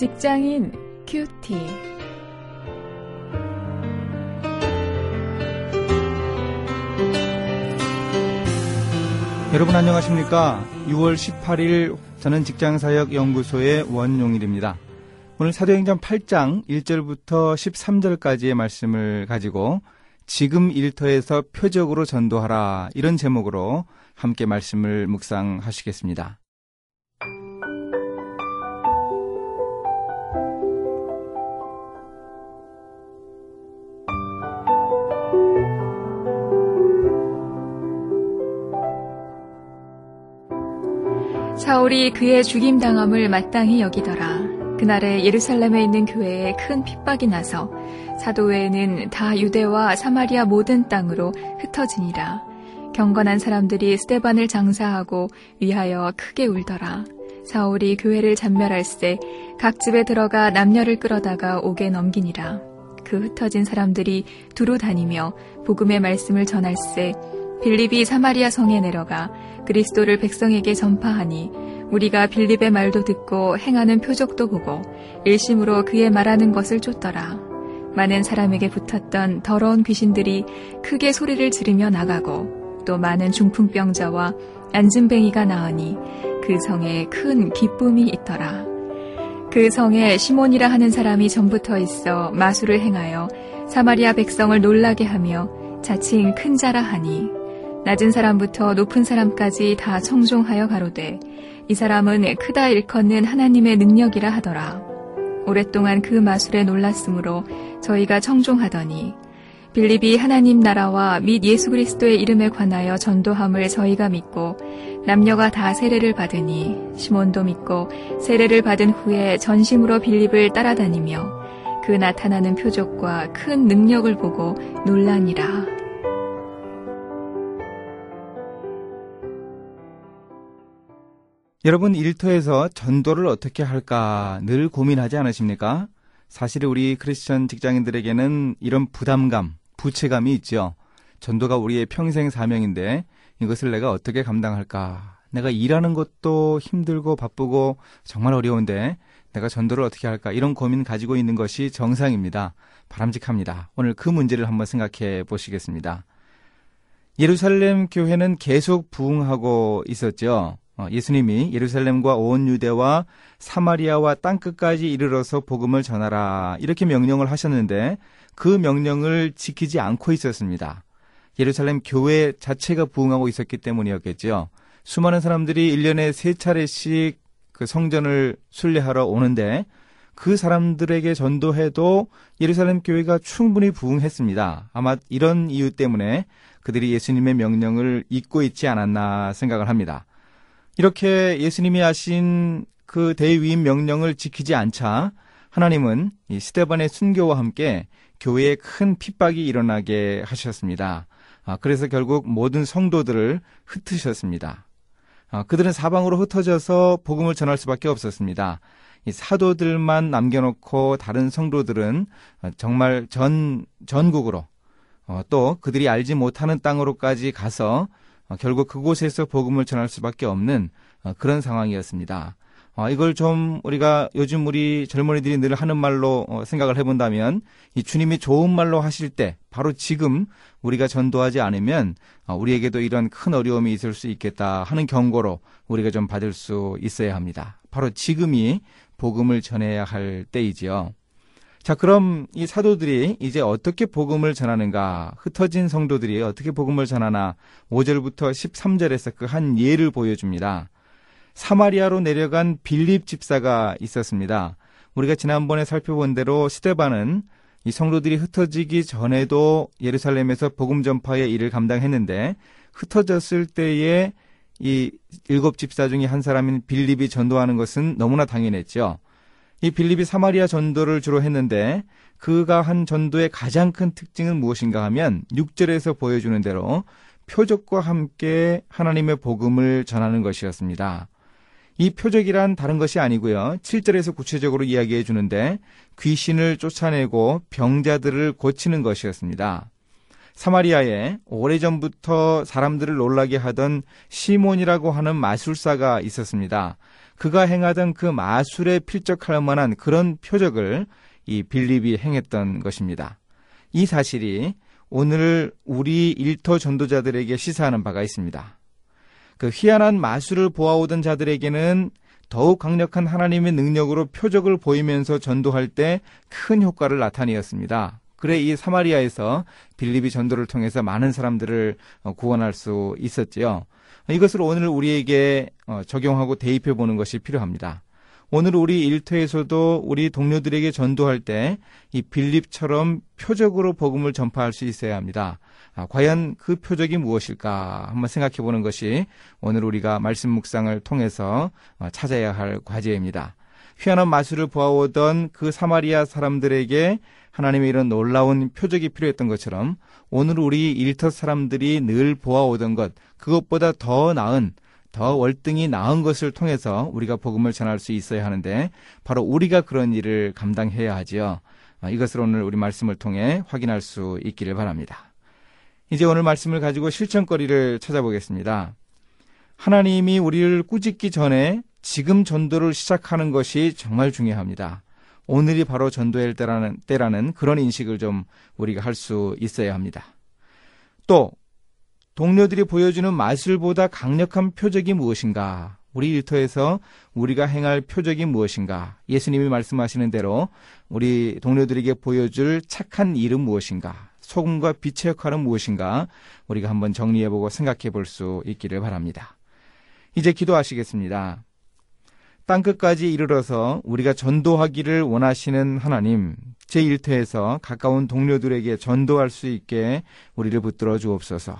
직장인 큐티. 여러분 안녕하십니까? 6월 18일 저는 직장사역 연구소의 원용일입니다. 오늘 사도행전 8장 1절부터 13절까지의 말씀을 가지고 지금 일터에서 표적으로 전도하라 이런 제목으로 함께 말씀을 묵상하시겠습니다. 사울이 그의 죽임당함을 마땅히 여기더라. 그날에 예루살렘에 있는 교회에 큰 핍박이 나서 사도 외에는 다 유대와 사마리아 모든 땅으로 흩어지니라. 경건한 사람들이 스테반을 장사하고 위하여 크게 울더라. 사울이 교회를 잔멸할세 각 집에 들어가 남녀를 끌어다가 옥에 넘기니라. 그 흩어진 사람들이 두루 다니며 복음의 말씀을 전할세 빌립이 사마리아 성에 내려가 그리스도를 백성에게 전파하니 우리가 빌립의 말도 듣고 행하는 표적도 보고 일심으로 그의 말하는 것을 쫓더라. 많은 사람에게 붙었던 더러운 귀신들이 크게 소리를 지르며 나가고 또 많은 중풍병자와 안진뱅이가 나으니 그 성에 큰 기쁨이 있더라. 그 성에 시몬이라 하는 사람이 전부터 있어 마술을 행하여 사마리아 백성을 놀라게 하며 자칭 큰 자라 하니 낮은 사람부터 높은 사람까지 다 청종하여 가로되 이 사람은 크다 일컫는 하나님의 능력이라 하더라. 오랫동안 그 마술에 놀랐으므로 저희가 청종하더니 빌립이 하나님 나라와 및 예수 그리스도의 이름에 관하여 전도함을 저희가 믿고 남녀가 다 세례를 받으니 시몬도 믿고 세례를 받은 후에 전심으로 빌립을 따라다니며 그 나타나는 표적과 큰 능력을 보고 놀라니라. 여러분 일터에서 전도를 어떻게 할까 늘 고민하지 않으십니까? 사실 우리 크리스천 직장인들에게는 이런 부담감, 부채감이 있죠. 전도가 우리의 평생 사명인데 이것을 내가 어떻게 감당할까? 내가 일하는 것도 힘들고 바쁘고 정말 어려운데 내가 전도를 어떻게 할까? 이런 고민 가지고 있는 것이 정상입니다. 바람직합니다. 오늘 그 문제를 한번 생각해 보시겠습니다. 예루살렘 교회는 계속 부흥하고 있었죠. 어, 예수님이 예루살렘과 온 유대와 사마리아와 땅끝까지 이르러서 복음을 전하라 이렇게 명령을 하셨는데 그 명령을 지키지 않고 있었습니다. 예루살렘 교회 자체가 부흥하고 있었기 때문이었겠죠. 수많은 사람들이 1년에 세 차례씩 그 성전을 순례하러 오는데 그 사람들에게 전도해도 예루살렘 교회가 충분히 부흥했습니다. 아마 이런 이유 때문에 그들이 예수님의 명령을 잊고 있지 않았나 생각을 합니다. 이렇게 예수님이 하신 그 대위임 명령을 지키지 않자 하나님은 이 스테반의 순교와 함께 교회에 큰 핍박이 일어나게 하셨습니다. 아, 그래서 결국 모든 성도들을 흩으셨습니다. 아, 그들은 사방으로 흩어져서 복음을 전할 수밖에 없었습니다. 이 사도들만 남겨놓고 다른 성도들은 정말 전 전국으로 어, 또 그들이 알지 못하는 땅으로까지 가서 어, 결국 그곳에서 복음을 전할 수밖에 없는 어, 그런 상황이었습니다. 어, 이걸 좀 우리가 요즘 우리 젊은이들이 늘 하는 말로 생각을 해본다면 이 주님이 좋은 말로 하실 때 바로 지금 우리가 전도하지 않으면 우리에게도 이런 큰 어려움이 있을 수 있겠다 하는 경고로 우리가 좀 받을 수 있어야 합니다. 바로 지금이 복음을 전해야 할 때이지요. 자, 그럼 이 사도들이 이제 어떻게 복음을 전하는가? 흩어진 성도들이 어떻게 복음을 전하나? 5절부터 13절에서 그 한 예를 보여줍니다. 사마리아로 내려간 빌립 집사가 있었습니다. 우리가 지난번에 살펴본 대로 스테반은 이 성도들이 흩어지기 전에도 예루살렘에서 복음 전파의 일을 감당했는데 흩어졌을 때에 이 일곱 집사 중에 한 사람인 빌립이 전도하는 것은 너무나 당연했죠. 이 빌립이 사마리아 전도를 주로 했는데 그가 한 전도의 가장 큰 특징은 무엇인가 하면 6절에서 보여주는 대로 표적과 함께 하나님의 복음을 전하는 것이었습니다. 이 표적이란 다른 것이 아니고요. 7절에서 구체적으로 이야기해 주는데 귀신을 쫓아내고 병자들을 고치는 것이었습니다. 사마리아에 오래전부터 사람들을 놀라게 하던 시몬이라고 하는 마술사가 있었습니다. 그가 행하던 그 마술에 필적할 만한 그런 표적을 이 빌립이 행했던 것입니다. 이 사실이 오늘 우리 일터 전도자들에게 시사하는 바가 있습니다. 그 희한한 마술을 보아오던 자들에게는 더욱 강력한 하나님의 능력으로 표적을 보이면서 전도할 때 큰 효과를 나타내었습니다. 그래 이 사마리아에서 빌립이 전도를 통해서 많은 사람들을 어, 구원할 수 있었지요. 이것을 오늘 우리에게 어, 적용하고 대입해 보는 것이 필요합니다. 오늘 우리 일터에서도 우리 동료들에게 전도할 때 이 빌립처럼 표적으로 복음을 전파할 수 있어야 합니다. 아, 과연 그 표적이 무엇일까 한번 생각해 보는 것이 오늘 우리가 말씀 묵상을 통해서 어, 찾아야 할 과제입니다. 희한한 마술을 보아오던 그 사마리아 사람들에게 하나님의 이런 놀라운 표적이 필요했던 것처럼 오늘 우리 일터 사람들이 늘 보아오던 것 그것보다 더 나은 더 월등히 나은 것을 통해서 우리가 복음을 전할 수 있어야 하는데 바로 우리가 그런 일을 감당해야 하지요. 아, 이것을 오늘 우리 말씀을 통해 확인할 수 있기를 바랍니다. 이제 오늘 말씀을 가지고 실천거리를 찾아보겠습니다. 하나님이 우리를 꾸짖기 전에 지금 전도를 시작하는 것이 정말 중요합니다. 오늘이 바로 전도의 때라는, 때라는 그런 인식을 좀 우리가 할 수 있어야 합니다. 또 동료들이 보여주는 마술보다 강력한 표적이 무엇인가? 우리 일터에서 우리가 행할 표적이 무엇인가? 예수님이 말씀하시는 대로 우리 동료들에게 보여줄 착한 일은 무엇인가? 소금과 빛의 역할은 무엇인가? 우리가 한번 정리해보고 생각해 볼 수 있기를 바랍니다. 이제 기도하시겠습니다. 땅끝까지 이르러서 우리가 전도하기를 원하시는 하나님, 제 일터에서 가까운 동료들에게 전도할 수 있게 우리를 붙들어 주옵소서.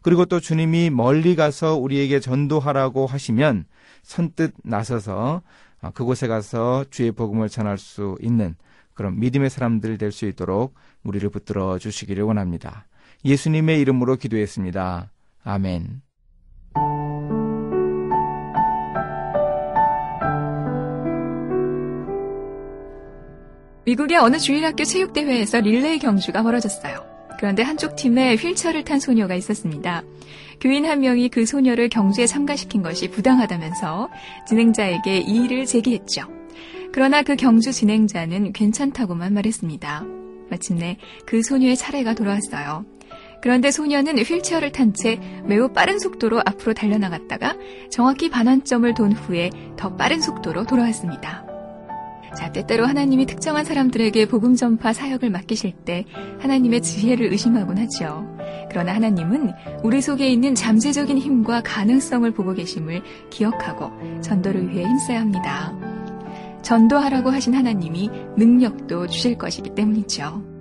그리고 또 주님이 멀리 가서 우리에게 전도하라고 하시면 선뜻 나서서 그곳에 가서 주의 복음을 전할 수 있는 그런 믿음의 사람들 될 수 있도록 우리를 붙들어 주시기를 원합니다. 예수님의 이름으로 기도했습니다. 아멘. 미국의 어느 주일학교 체육대회에서 릴레이 경주가 벌어졌어요. 그런데 한쪽 팀에 휠체어를 탄 소녀가 있었습니다. 교인 한 명이 그 소녀를 경주에 참가시킨 것이 부당하다면서 진행자에게 이의를 제기했죠. 그러나 그 경주 진행자는 괜찮다고만 말했습니다. 마침내 그 소녀의 차례가 돌아왔어요. 그런데 소녀는 휠체어를 탄 채 매우 빠른 속도로 앞으로 달려나갔다가 정확히 반환점을 돈 후에 더 빠른 속도로 돌아왔습니다. 자, 때때로 하나님이 특정한 사람들에게 복음 전파 사역을 맡기실 때 하나님의 지혜를 의심하곤 하죠. 그러나 하나님은 우리 속에 있는 잠재적인 힘과 가능성을 보고 계심을 기억하고 전도를 위해 힘써야 합니다. 전도하라고 하신 하나님이 능력도 주실 것이기 때문이죠.